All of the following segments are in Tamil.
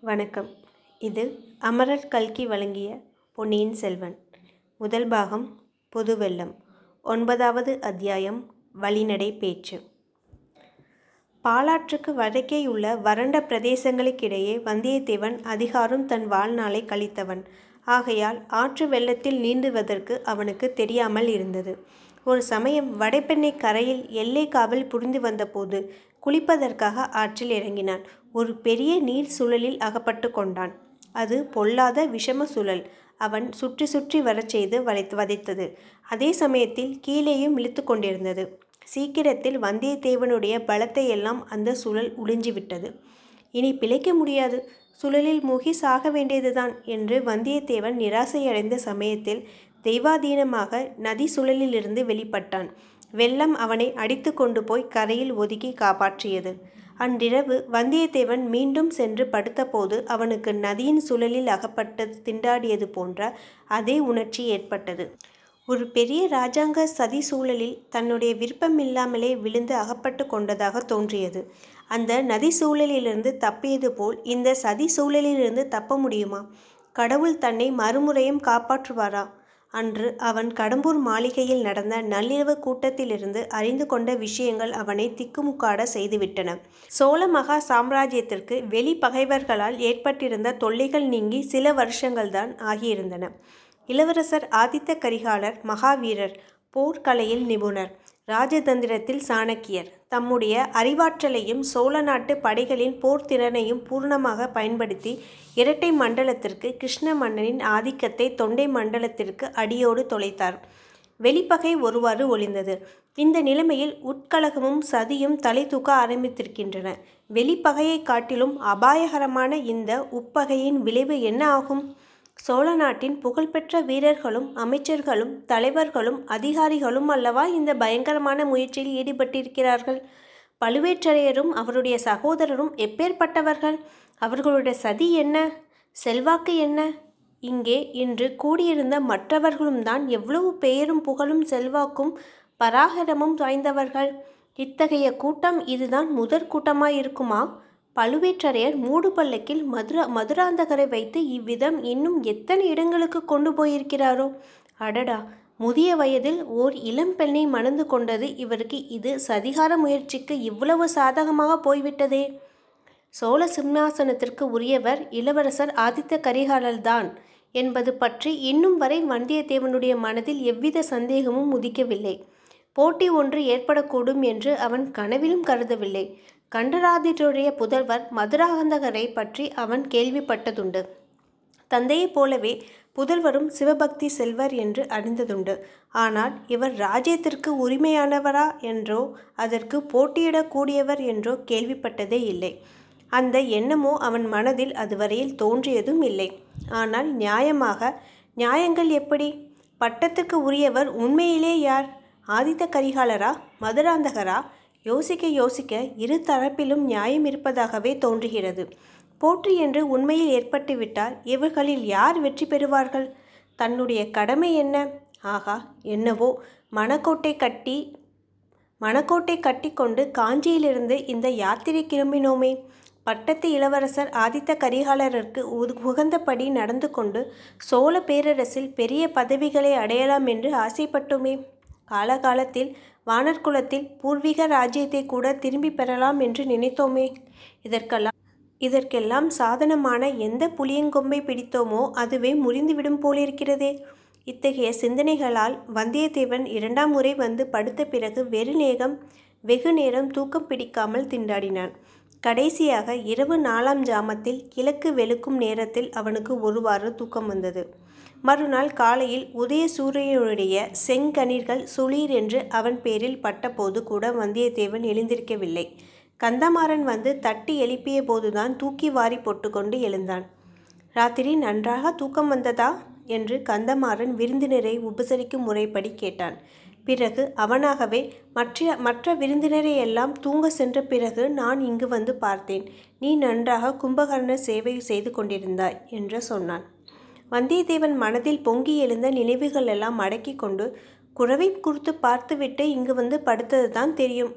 வணக்கம். இது அமரர் கல்கி வழங்கிய பொன்னியின் செல்வன். முதல் பாகம் புதுவெள்ளம். ஒன்பதாவது அத்தியாயம் வழிநடை பேச்சு. பாலாற்றுக்கு வடக்கேயுள்ள வறண்ட பிரதேசங்களுக்கிடையே வந்தியத்தேவன் அதிகாரம் தன் வாழ்நாளை கழித்தவன். ஆகையால் ஆற்று வெள்ளத்தில் நீந்துவதற்கு அவனுக்கு தெரியாமல் இருந்தது. ஒரு சமயம் வடைப்பெண்ணை கரையில் எல்லை காவல் புரிந்து வந்தபோது குளிப்பதற்காக ஆற்றில் இறங்கினான். ஒரு பெரிய நீர் சுழலில் அகப்பட்டு கொண்டான். அது பொல்லாத விஷம சுழல். அவன் சுற்றி சுற்றி வரச் செய்து வளைத்து வதைத்தது. அதே சமயத்தில் கீழேயும் இழுத்து கொண்டிருந்தது. சீக்கிரத்தில் வந்தியத்தேவனுடைய பலத்தை எல்லாம் அந்த சுழல் உறிஞ்சிவிட்டது இனி பிழைக்க முடியாது. சுழலில் மூழ்கி சாக வேண்டியதுதான் என்று வந்தியத்தேவன் நிராசையடைந்த சமயத்தில் தெய்வாதீனமாக நதி சுழலிலிருந்து வெளிப்பட்டான். வெள்ளம் அவனை அடித்து கொண்டு போய் கரையில் ஒதுக்கி காப்பாற்றியது. அன்றிரவு வந்தியத்தேவன் மீண்டும் சென்று படுத்தபோது அவனுக்கு நதியின் சுழலில் அகப்பட்டது திண்டாடியது போன்ற அதே உணர்ச்சி ஏற்பட்டது. ஒரு பெரிய ராஜாங்க சதி சூழலில் தன்னுடைய விருப்பமில்லாமலே விழுந்து அகப்பட்டு கொண்டதாக தோன்றியது. அந்த நதி சூழலிலிருந்து தப்பியது போல் இந்த சதி சூழலிலிருந்து தப்ப முடியுமா? கடவுள் தன்னை மறுமுறையும் காப்பாற்றுவாரா? அன்று அவன் கடம்பூர் மாளிகையில் நடந்த நள்ளிரவு கூட்டத்திலிருந்து அறிந்து கொண்ட விஷயங்கள் அவனை திக்குமுக்காட செய்துவிட்டன. சோழ மகா சாம்ராஜ்யத்திற்கு வெளி பகைவர்களால் ஏற்பட்டிருந்த தொல்லைகள் நீங்கி சில வருஷங்கள்தான் ஆகியிருந்தன. இளவரசர் ஆதித்த கரிகாலர் மகாவீரர் போர்க்கலையில் நிபுணர். ராஜதந்திரத்தில் சாணக்கியர். தம்முடைய அறிவாற்றலையும் சோழ நாட்டு படைகளின் போர்த்திறனையும் பூர்ணமாக பயன்படுத்தி இரட்டை மண்டலத்திற்கு கிருஷ்ண மன்னனின் ஆதிக்கத்தை தொண்டை மண்டலத்திற்கு அடியோடு தொலைத்தார். வெளிப்பகை ஒருவாறு ஒளிந்தது. இந்த நிலைமையில் உட்கலகமும் சதியும் தலை தூக்க ஆரம்பித்திருக்கின்றன. வெளிப்பகையை காட்டிலும் அபாயகரமான இந்த உப்பகையின் விளைவு என்ன ஆகும்? சோழ நாட்டின் புகழ்பெற்ற வீரர்களும் அமைச்சர்களும் தலைவர்களும் அதிகாரிகளும் அல்லவா இந்த பயங்கரமான முயற்சியில் ஈடுபட்டிருக்கிறார்கள்? பழுவேற்றரையரும் அவருடைய சகோதரரும் எப்பேற்பட்டவர்கள்? அவர்களுடைய சதி என்ன? செல்வாக்கு என்ன? இங்கே இன்று கூடியிருந்த மற்றவர்களும் தான் எவ்வளவு பெயரும் புகழும் செல்வாக்கும் பராகரமும் வாய்ந்தவர்கள். இத்தகைய கூட்டம் இதுதான் முதற் கூட்டமாயிருக்குமா? பழுவேற்றரையர் மூடு பல்லக்கில் மதுரா மதுராந்தகரை வைத்து இவ்விதம் இன்னும் எத்தனை இடங்களுக்கு கொண்டு போயிருக்கிறாரோ? அடடா! முதிய வயதில் ஓர் இளம் பெண்ணை மணந்து கொண்டது இவருக்கு இது சதிகார முயற்சிக்கு இவ்வளவு சாதகமாக போய்விட்டதே. சோழ சிம்மாசனத்திற்கு உரியவர் இளவரசர் ஆதித்த கரிகாலர்தான் என்பது பற்றி இன்னும் வரை வந்தியத்தேவனுடைய மனதில் எவ்வித சந்தேகமும் உதிக்கவில்லை. போட்டி ஒன்று ஏற்படக்கூடும் என்று அவன் கனவிலும் கருதவில்லை. கண்டராதிரருடைய புதல்வர் மதுராந்தகரை பற்றி அவன் கேள்விப்பட்டதுண்டு. தந்தையைப் போலவே புதல்வரும் சிவபக்தி செல்வர் என்று அறிந்ததுண்டு. ஆனால் இவர் ராஜ்யத்திற்கு உரிமையானவரா என்றோ அதற்கு போட்டியிடக்கூடியவர் என்றோ கேள்விப்பட்டதே இல்லை. அந்த எண்ணமோ அவன் மனதில் அதுவரையில் தோன்றியதும் இல்லை. ஆனால் நியாயமாக நியாயங்கள் எப்படி? பட்டத்துக்கு உரியவர் உண்மையிலே யார்? ஆதித்த கரிகாலரா? மதுராந்தகரா? யோசிக்க யோசிக்க இரு தரப்பிலும் நியாயம் இருப்பதாகவே தோன்றுகிறது. போற்றி என்று உண்மையில் ஏற்பட்டுவிட்டால் இவர்களில் யார் வெற்றி பெறுவார்கள்? தன்னுடைய கடமை என்ன? ஆகா என்னவோ. மணக்கோட்டை கட்டி மணக்கோட்டை கட்டி கொண்டு காஞ்சியிலிருந்து இந்த யாத்திரை கிளம்பினோமே. பட்டத்து இளவரசர் ஆதித்த கரிகாலருக்கு உகந்தபடி நடந்து கொண்டு சோழ பேரரசில் பெரிய பதவிகளை அடையலாம் என்று ஆசைப்பட்டோமே. காலகாலத்தில் வானர்குலத்தில் பூர்வீக ராஜ்யத்தை கூட திரும்பி பெறலாம் என்று நினைத்தோமே. இதற்கெல்லாம் இதற்கெல்லாம் சாதனமான எந்த புளியங்கொம்பை பிடித்தோமோ அதுவே முறிந்துவிடும் போலிருக்கிறதே. இத்தகைய சிந்தனைகளால் வந்தியத்தேவன் இரண்டாம் முறை வந்து படுத்த பிறகு வெறு நேகம் வெகு நேரம் தூக்கம் பிடிக்காமல் திண்டாடினான். கடைசியாக இரவு நாலாம் ஜாமத்தில் கிழக்கு வெளுக்கும் நேரத்தில் அவனுக்கு ஒருவாறு தூக்கம் வந்தது. மறுநாள் காலையில் உதய சூரியனுடைய செங்கனிர்கள் சுளீர் என்று அவன் பேரில் பட்டபோது கூட வந்தியத்தேவன் எழுந்திருக்கவில்லை. கந்தமாறன் வந்து தட்டி எழுப்பிய போதுதான் தூக்கி வாரி போட்டுக்கொண்டு எழுந்தான். ராத்திரி நன்றாக தூக்கம் வந்ததா? என்று கந்தமாறன் விருந்தினரை உபசரிக்கும் முறைப்படி கேட்டான். பிறகு அவனாகவே மற்ற மற்ற விருந்தினரை எல்லாம் தூங்க சென்ற பிறகு நான் இங்கு வந்து பார்த்தேன். நீ நன்றாக கும்பகர்ண சேவை செய்து கொண்டிருந்தாய் என்று சொன்னான். வந்தியத்தேவன் மனதில் பொங்கி எழுந்த நினைவுகள் எல்லாம் அடக்கி கொண்டு குறவை குறித்து பார்த்துவிட்டு இங்கு வந்து படுத்தது தான் தெரியும்.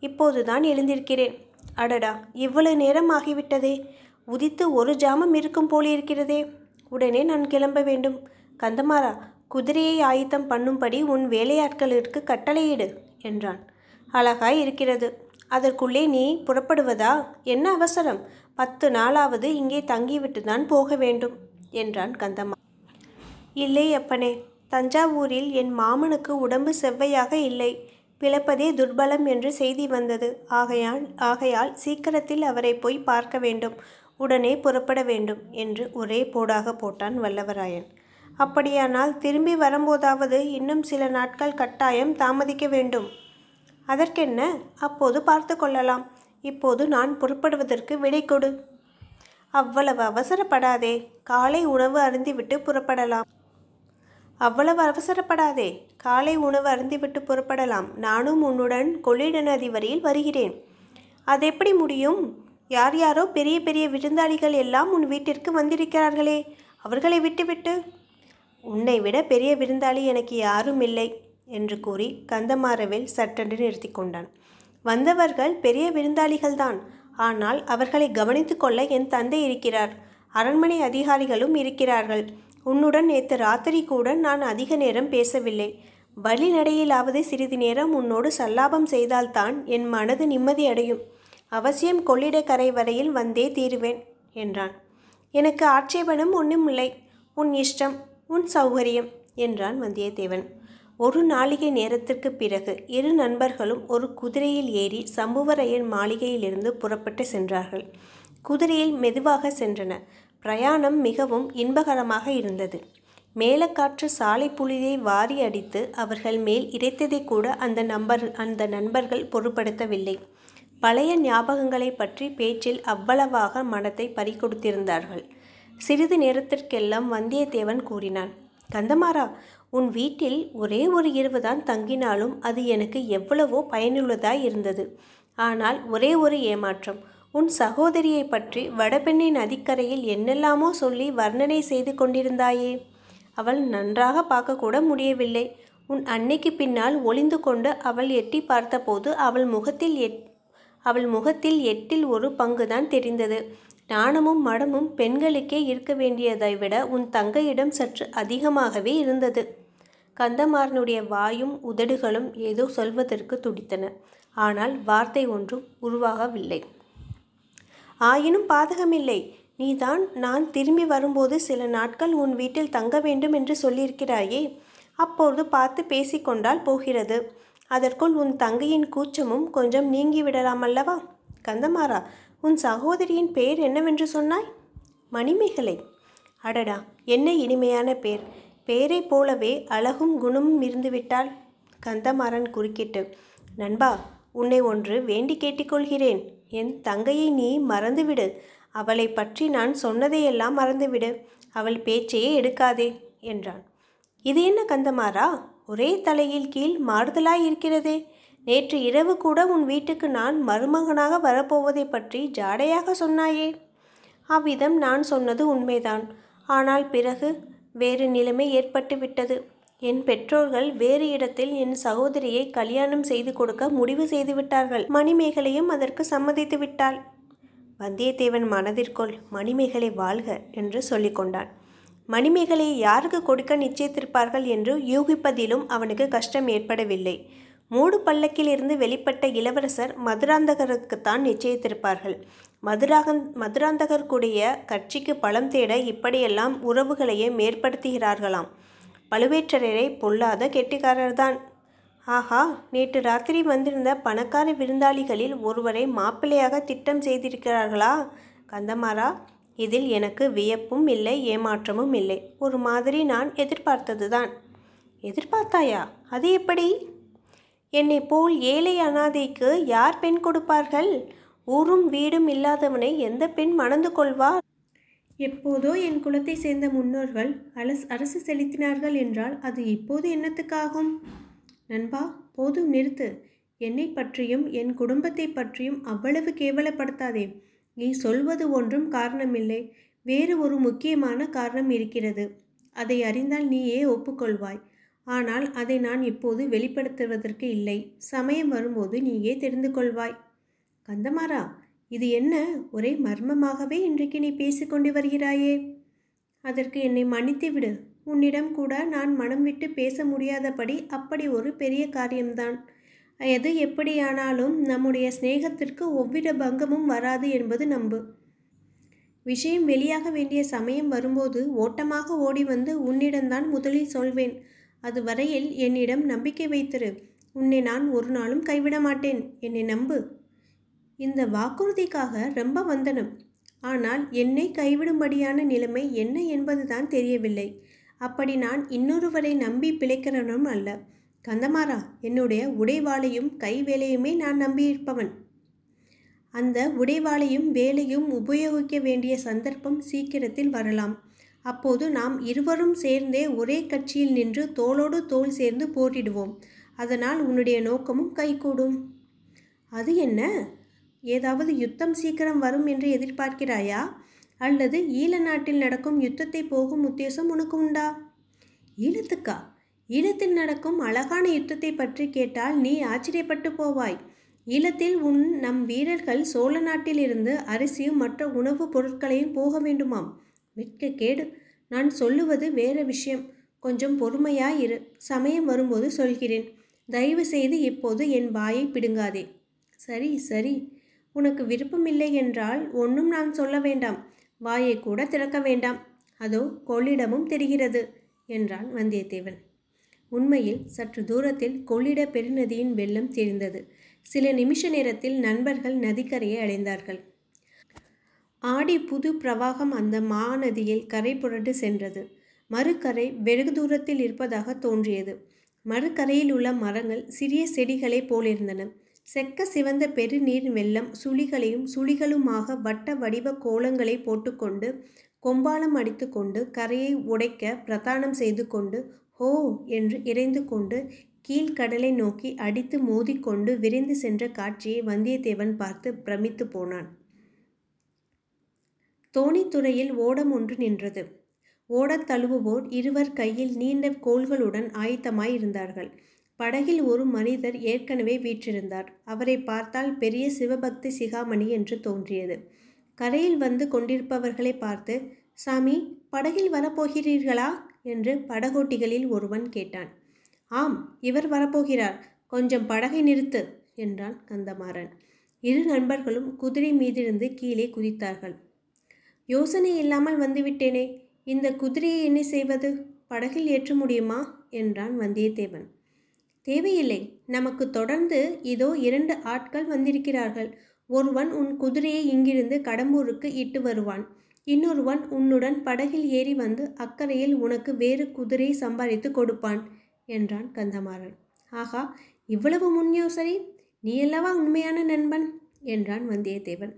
இப்போதுதான் எழுந்திருக்கிறேன். அடடா இவ்வளவு நேரம் ஆகிவிட்டதே. உதித்து ஒரு ஜாமம் இருக்கும் போலிருக்கிறதே உடனே நான் கிளம்ப வேண்டும். கந்தமாரா குதிரையை ஆயத்தம் பண்ணும்படி உன் வேலையாட்களுக்கு கட்டளையிடு என்றான். அழகாய் இருக்கிறது. அதற்குள்ளே நீ புறப்படுவதா? என்ன அவசரம்? பத்து நாளாவது இங்கே தங்கிவிட்டு தான் போக வேண்டும். என்றான் கந்தம்மா இல்லை அப்பனே தஞ்சாவூரில் என் மாமனுக்கு உடம்பு செவ்வையாக இல்லை. பிளப்பதே துர்பலம் என்று செய்தி வந்தது. ஆகையால் ஆகையால் சீக்கிரத்தில் அவரை போய் பார்க்க வேண்டும். உடனே புறப்பட வேண்டும் என்று ஒரே போடாக போட்டான் வல்லவராயன். அப்படியானால் திரும்பி வரும்போதாவது இன்னும் சில நாட்கள் கட்டாயம் தாமதிக்க வேண்டும். அதற்கென்ன? அப்போது பார்த்து கொள்ளலாம். இப்போது நான் புறப்படுவதற்கு விடை கொடு. அவ்வளவு அவசரப்படாதே. காலை உணவு அருந்திவிட்டு புறப்படலாம். அவ்வளவு அவசரப்படாதே. காலை உணவு அருந்திவிட்டு புறப்படலாம். நானும் உன்னுடன் கொள்ளிட நதி வரையில் வருகிறேன். அது எப்படி முடியும்? யார் யாரோ பெரிய பெரிய விருந்தாளிகள் எல்லாம் உன் வீட்டிற்கு வந்திருக்கிறார்களே. அவர்களை விட்டுவிட்டு. உன்னை விட பெரிய விருந்தாளி எனக்கு யாரும் இல்லை என்று கூறி கந்தமாறவேல் சட்டென்று நிறுத்தி கொண்டான். வந்தவர்கள் பெரிய விருந்தாளிகள்தான். ஆனால் அவர்களை கவனித்து கொள்ள என் தந்தை இருக்கிறார். அரண்மனை அதிகாரிகளும் இருக்கிறார்கள். உன்னுடன் நேற்று ராத்திரி கூட நான் அதிக நேரம் பேசவில்லை. வழிநடையிலாவது சிறிது நேரம் உன்னோடு சல்லாபம் செய்தால்தான் என் மனது நிம்மதியடையும் அவசியம் கொள்ளிடக்கரை வரையில் வந்தே தீருவேன் என்றான். எனக்கு ஆட்சேபனம் ஒன்றும் இல்லை உன் இஷ்டம் உன் சௌகரியம் என்றான் வந்தியத்தேவன். ஒரு நாளிகை நேரத்திற்கு பிறகு இரு நண்பர்களும் ஒரு குதிரையில் ஏறி சம்புவரையன் மாளிகையிலிருந்து புறப்பட்டு சென்றார்கள். குதிரையில் மெதுவாக சென்றன. பிரயாணம் மிகவும் இன்பகரமாக இருந்தது. மேலக்காற்று சாலை புலியை வாரி அடித்து அவர்கள் மேல் இறைத்ததை கூட அந்த நம்பர் அந்த நண்பர்கள் பொருட்படுத்தவில்லை. பழைய ஞாபகங்களை பற்றி பேச்சில் அவ்வளவாக மனத்தை பறிகொடுத்திருந்தார்கள். சிறிது நேரத்திற்கெல்லாம் வந்தியத்தேவன் கூறினான் கந்தமாரா உன் வீட்டில் ஒரே ஒரு இரவு தான் தங்கினாலும் அது எனக்கு எவ்வளவோ பயனுள்ளதாய் இருந்தது. ஆனால் ஒரே ஒரு ஏமாற்றம். உன் சகோதரியை பற்றி வடபெண்ணை நதிக்கரையில் என்னெல்லாமோ சொல்லி வர்ணனை செய்து கொண்டிருந்தாயே. அவள் நன்றாக பார்க்கக்கூட முடியவில்லை. உன் அன்னைக்கு பின்னால் ஒளிந்து கொண்டு அவள் எட்டி பார்த்தபோது அவள் முகத்தில் எட் அவள் முகத்தில் எட்டில் ஒரு பங்குதான் தெரிந்தது. நாணமும் மடமும் பெண்களுக்கே இருக்க வேண்டியதை விட உன் தங்கையிடம் சற்று அதிகமாகவே இருந்தது. கந்தமாறனுடைய வாயும் உதடுகளும் ஏதோ சொல்வதற்கு துடித்தன. ஆனால் வார்த்தை ஒன்றும் உருவாகவில்லை. ஆயினும் பாதகமில்லை. நீதான் நான் திரும்பி வரும்போது சில நாட்கள் உன் வீட்டில் தங்க வேண்டும் என்று சொல்லியிருக்கிறாயே. அப்போது பார்த்து பேசிக்கொண்டால் போகிறது. அதற்குள் உன் தங்கையின் கூச்சமும் கொஞ்சம் நீங்கிவிடலாம் அல்லவா கந்தமாறா உன் சகோதரியின் பெயர் என்னவென்று சொன்னாய்? மணிமேகலை. அடடா என்ன இனிமையான பேர். பெயரைப் போலவே அழகும் குணமும் இருந்துவிட்டால் கந்தமாறன் குறுக்கிட்டு நண்பா உன்னை ஒன்று வேண்டி கேட்டுக்கொள்கிறேன் என் தங்கையை நீ மறந்துவிடு. அவளை பற்றி நான் சொன்னதையெல்லாம் மறந்துவிடு. அவள் பேச்சையே எடுக்காதே என்றான். இது என்ன கந்தமாறா? ஒரே தலையில் கீழ் மாறுதலாய் இருக்கிறதே. நேற்று இரவு கூட உன் வீட்டுக்கு நான் மருமகனாக வரப்போவதை பற்றி ஜாடையாக சொன்னாயே. அவ்விதம் நான் சொன்னது உண்மைதான். ஆனால் பிறகு வேறு நிலைமை ஏற்பட்டுவிட்டது என் பெற்றோர்கள் வேறு இடத்தில் என் சகோதரியை கல்யாணம் செய்து கொடுக்க முடிவு செய்து விட்டார்கள். மணிமேகலையும் அதற்கு சம்மதித்து விட்டாள். வந்தியத்தேவன் மனதிற்குள் மணிமேகலை வாழ்க என்று சொல்லிக்கொண்டான் மணிமேகலையை யாருக்கு கொடுக்க நிச்சயித்திருப்பார்கள் என்று யூகிப்பதிலும் அவனுக்கு கஷ்டம் ஏற்படவில்லை. மூடு பல்லக்கிலிருந்து வெளிப்பட்ட இளவரசர் மதுராந்தகருக்குத்தான் நிச்சயித்திருப்பார்கள். மதுராகன் மதுராந்தகருக்குடைய கட்சிக்கு பலம் தேட இப்படியெல்லாம் உறவுகளையே மேற்படுத்துகிறார்களாம். பழுவேற்றரையரை பொல்லாத கெட்டிக்காரர்தான். ஆஹா நேற்று ராத்திரி வந்திருந்த பணக்கார விருந்தாளிகளில் ஒருவரை மாப்பிள்ளையாக திட்டம் செய்திருக்கிறார்களா? கந்தமாரா இதில் எனக்கு வியப்பும் இல்லை ஏமாற்றமும் இல்லை. ஒரு மாதிரி நான் எதிர்பார்த்ததுதான். எதிர்பார்த்தாயா? அது எப்படி? என்னை போல் ஏழை அனாதைக்கு யார் பெண் கொடுப்பார்கள்? ஊரும் வீடும் இல்லாதவனை எந்த பெண் மணந்து கொள்வார்? எப்போதோ என் குலத்தை சேர்ந்த முன்னோர்கள் அலஸ் அரசு செலுத்தினார்கள் என்றால் அது இப்போது என்னத்துக்காகும்? நண்பா போதும் நிறுத்து. என்னை பற்றியும் என் குடும்பத்தை பற்றியும் அவ்வளவு கேவலப்படுத்தாதே. நீ சொல்வது ஒன்றும் காரணமில்லை. வேறு ஒரு முக்கியமான காரணம் இருக்கிறது. அதை அறிந்தால் நீயே ஒப்புக்கொள்வாய். ஆனால் அதை நான் இப்போது வெளிப்படுத்துவதற்கு இல்லை. சமயம் வரும்போது நீயே தெரிந்து கொள்வாய். கந்தமாரா இது என்ன? ஒரே மர்மமாகவே இன்றைக்கு நீ பேசிக்கொண்டு வருகிறாயே. அதற்கு என்னை மன்னித்து விடு. உன்னிடம் கூட நான் மனம் விட்டு பேச முடியாதபடி அப்படி ஒரு பெரிய காரியம்தான். எது எப்படியானாலும் நம்முடைய சிநேகத்திற்கு ஒவ்விட பங்கமும் வராது என்பது நம்பு. விஷயம் வெளியாக வேண்டிய சமயம் வரும்போது ஓட்டமாக ஓடி வந்து உன்னிடம்தான் முதலில் சொல்வேன். அது வரையில் என்னிடம் நம்பிக்கை வைத்திரு. உன்னை நான் ஒரு நாளும் கைவிட மாட்டேன். என்னை நம்பு. இந்த வாக்குறுதிக்காக ரொம்ப வந்தனம். ஆனால் என்னை கைவிடும்படியான நிலைமை என்ன என்பதுதான் தெரியவில்லை. அப்படி நான் இன்னொருவரை நம்பி பிழைக்கிறனும் அல்ல. கந்தமாரா என்னுடைய உடைவாளையும் கை வேலையுமே நான் நம்பியிருப்பவன். அந்த உடைவாளையும் வேலையும் உபயோகிக்க வேண்டிய சந்தர்ப்பம் சீக்கிரத்தில் வரலாம். அப்போது நாம் இருவரும் சேர்ந்தே ஒரே கட்சியில் நின்று தோளோடு தோல் சேர்ந்து போட்டிடுவோம். அதனால் உன்னுடைய நோக்கமும் கைகூடும். அது என்ன? ஏதாவது யுத்தம் சீக்கிரம் வரும் என்று எதிர்பார்க்கிறாயா? அல்லது ஈழ நாட்டில் நடக்கும் யுத்தத்தை போகும் உத்தேசம் உனக்கு உண்டா? ஈழத்துக்கா? ஈழத்தில் நடக்கும் அழகான யுத்தத்தை பற்றி கேட்டால் நீ ஆச்சரியப்பட்டு போவாய். ஈழத்தில் உன் நம் வீரர்கள் சோழ நாட்டிலிருந்து அரிசியும் மற்ற உணவுப் பொருட்களையும் போக வேண்டுமாம். வெட்க கேடு. நான் சொல்லுவது வேற விஷயம். கொஞ்சம் பொறுமையாயிரு. சமயம் வரும்போது சொல்கிறேன். தயவு செய்து இப்போது என் வாயை பிடுங்காதே. சரி சரி. உனக்கு விருப்பமில்லை என்றால் ஒன்றும் நான் சொல்ல வேண்டாம். வாயை கூட திறக்க வேண்டாம். அதோ கொள்ளிடமும் தெரிகிறது என்றான் வந்தியத்தேவன். உண்மையில் சற்று தூரத்தில் கொள்ளிட பெருநதியின் வெள்ளம் தெரிந்தது. சில நிமிஷ நேரத்தில் நண்பர்கள் நதிக்கரையை அடைந்தார்கள். ஆடி புது பிரவாகம் அந்த மாநதியில் கரை புரண்டு சென்றது. மறுக்கரை வெகு தூரத்தில் இருப்பதாக தோன்றியது. மறுக்கரையில் உள்ள மரங்கள் சிறிய செடிகளைப் போலிருந்தன. செக்க சிவந்த பெருநீர் வெள்ளம் சுழிகளையும் சுழிகளுமாக வட்ட வடிவ கோலங்களை போட்டுக்கொண்டு கொம்பாலம் அடித்துக்கொண்டு கரையை உடைக்க பிரதானம் செய்து கொண்டு ஹோ என்று இறைந்து கொண்டு கீழ்கடலை நோக்கி அடித்து மோதிக்கொண்டு விரைந்து சென்ற காட்சியை வந்தியத்தேவன் பார்த்து பிரமித்து போனான். தோணித்துறையில் ஓடம் ஒன்று நின்றது. ஓடத் தழுவுவோர் இருவர் கையில் நீண்ட கோள்களுடன் ஆயத்தமாய் இருந்தார்கள். படகில் ஒரு மனிதர் ஏற்கனவே வீற்றிருந்தார். அவரை பார்த்தால் பெரிய சிவபக்தி சிகாமணி என்று தோன்றியது. கரையில் வந்து கொண்டிருப்பவர்களை பார்த்து சாமி படகில் வரப்போகிறீர்களா? என்று படகோட்டிகளில் ஒருவன் கேட்டான். ஆம் இவர் வரப்போகிறார். கொஞ்சம் படகை நிறுத்து என்றான் கந்தமாறன். இரு நண்பர்களும் குதிரை மீதிருந்து கீழே குதித்தார்கள். யோசனை இல்லாமல் வந்துவிட்டேனே. இந்த குதிரையை என்ன செய்வது? படகில் ஏற்ற முடியுமா? என்றான் வந்தியத்தேவன். தேவையில்லை. நமக்கு தொடர்ந்து இதோ இரண்டு ஆட்கள் வந்திருக்கிறார்கள். ஒருவன் உன் குதிரையை இங்கிருந்து கடம்பூருக்கு இட்டு வருவான். இன்னொருவன் உன்னுடன் படகில் ஏறி வந்து அக்கறையில் உனக்கு வேறு குதிரையை சம்பாதித்து கொடுப்பான் என்றான் கந்தமாறன். ஆகா இவ்வளவு முன் யோசனை. நீயல்லவா உண்மையான நண்பன்? என்றான் வந்தியத்தேவன்.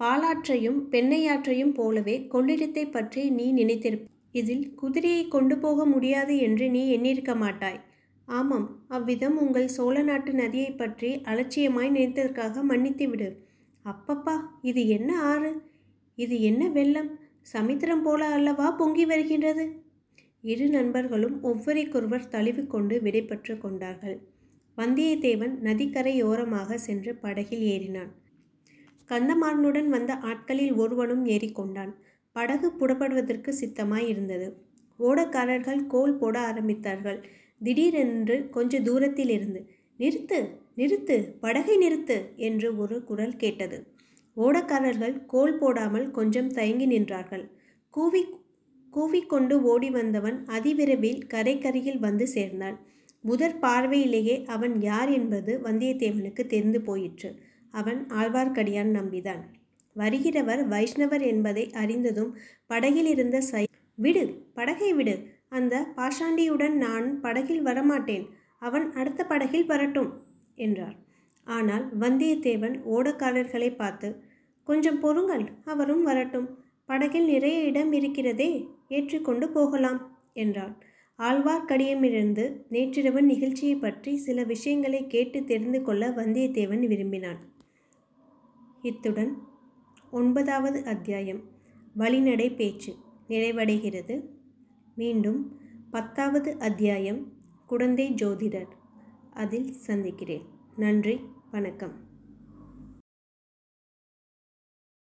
பாலாற்றையும் பெண்ணையாற்றையும் போலவே கொள்ளிடத்தை பற்றி நீ நினைத்திருப்ப இதில் குதிரையை கொண்டு போக முடியாது என்று நீ எண்ணியிருக்க மாட்டாய். ஆமாம் அவ்விதம் உங்கள் சோழ நாட்டு நதியை பற்றி அலட்சியமாய் நினைத்ததற்காக மன்னித்து விடு. அப்பப்பா இது என்ன ஆறு? இது என்ன வெள்ளம்? சமுத்திரம் போல அல்லவா பொங்கி வருகின்றது? இரு நண்பர்களும் ஒவ்வொருக்கொருவர் தழுவிக்கொண்டு விடைபெற்று கொண்டார்கள். வந்தியத்தேவன் நதிக்கரையோரமாக சென்று படகில் ஏறினான். கந்தமாறனுடன் வந்த ஆட்களில் ஒருவனும் ஏறிக்கொண்டான். படகு புறப்படுவதற்கு சித்தமாய் இருந்தது ஓடக்காரர்கள் கோல் போட ஆரம்பித்தார்கள். திடீரென்று கொஞ்ச தூரத்தில் இருந்து நிறுத்து நிறுத்து படகை நிறுத்து என்று ஒரு குரல் கேட்டது. ஓடக்காரர்கள் கோல் போடாமல் கொஞ்சம் தயங்கி நின்றார்கள். கூவி கூவிக்கொண்டு ஓடி வந்தவன் அதிவிரைவில் கரைக்கரையில் வந்து சேர்ந்தான். முதற் பார்வையிலேயே அவன் யார் என்பது வந்தியத்தேவனுக்கு தெரிந்து போயிற்று. அவன் ஆழ்வார்க்கடியான் நம்பிதான். வருகிறவர் வைஷ்ணவர் என்பதை அறிந்ததும் படகில் இருந்த சை விடு படகை விடு அந்த பாஷாண்டியுடன் நான் படகில் வரமாட்டேன் அவன் அடுத்த படகில் வரட்டும் என்றார். ஆனால் வந்தியத்தேவன் ஓடக்காரர்களை பார்த்து கொஞ்சம் பொறுங்கள் அவரும் வரட்டும் படகில் நிறைய இடம் இருக்கிறதே ஏற்றிக்கொண்டு போகலாம் என்றான் ஆழ்வார்க்கடியமிருந்து நேற்றிரவு நிகழ்ச்சியை பற்றி சில விஷயங்களை கேட்டு தெரிந்து கொள்ள வந்தியத்தேவன் விரும்பினான். இத்துடன் ஒன்பதாவது அத்தியாயம் வழிநடை பேச்சு நிறைவடைகிறது. மீண்டும் பத்தாவது அத்தியாயம் குழந்தை ஜோதிடர் அதில் சந்திக்கிறேன். நன்றி வணக்கம்.